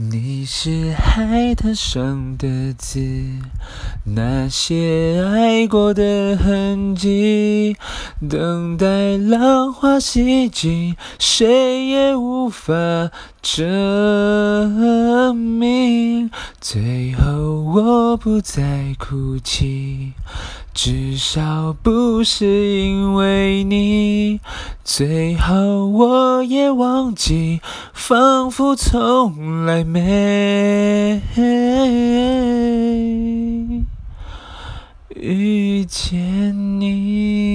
你是海滩上的字，那些爱过的痕迹，等待浪花洗净，谁也无法证明。最后我不再哭泣，至少不是因为你。最后我也忘记，仿佛从来没遇见你。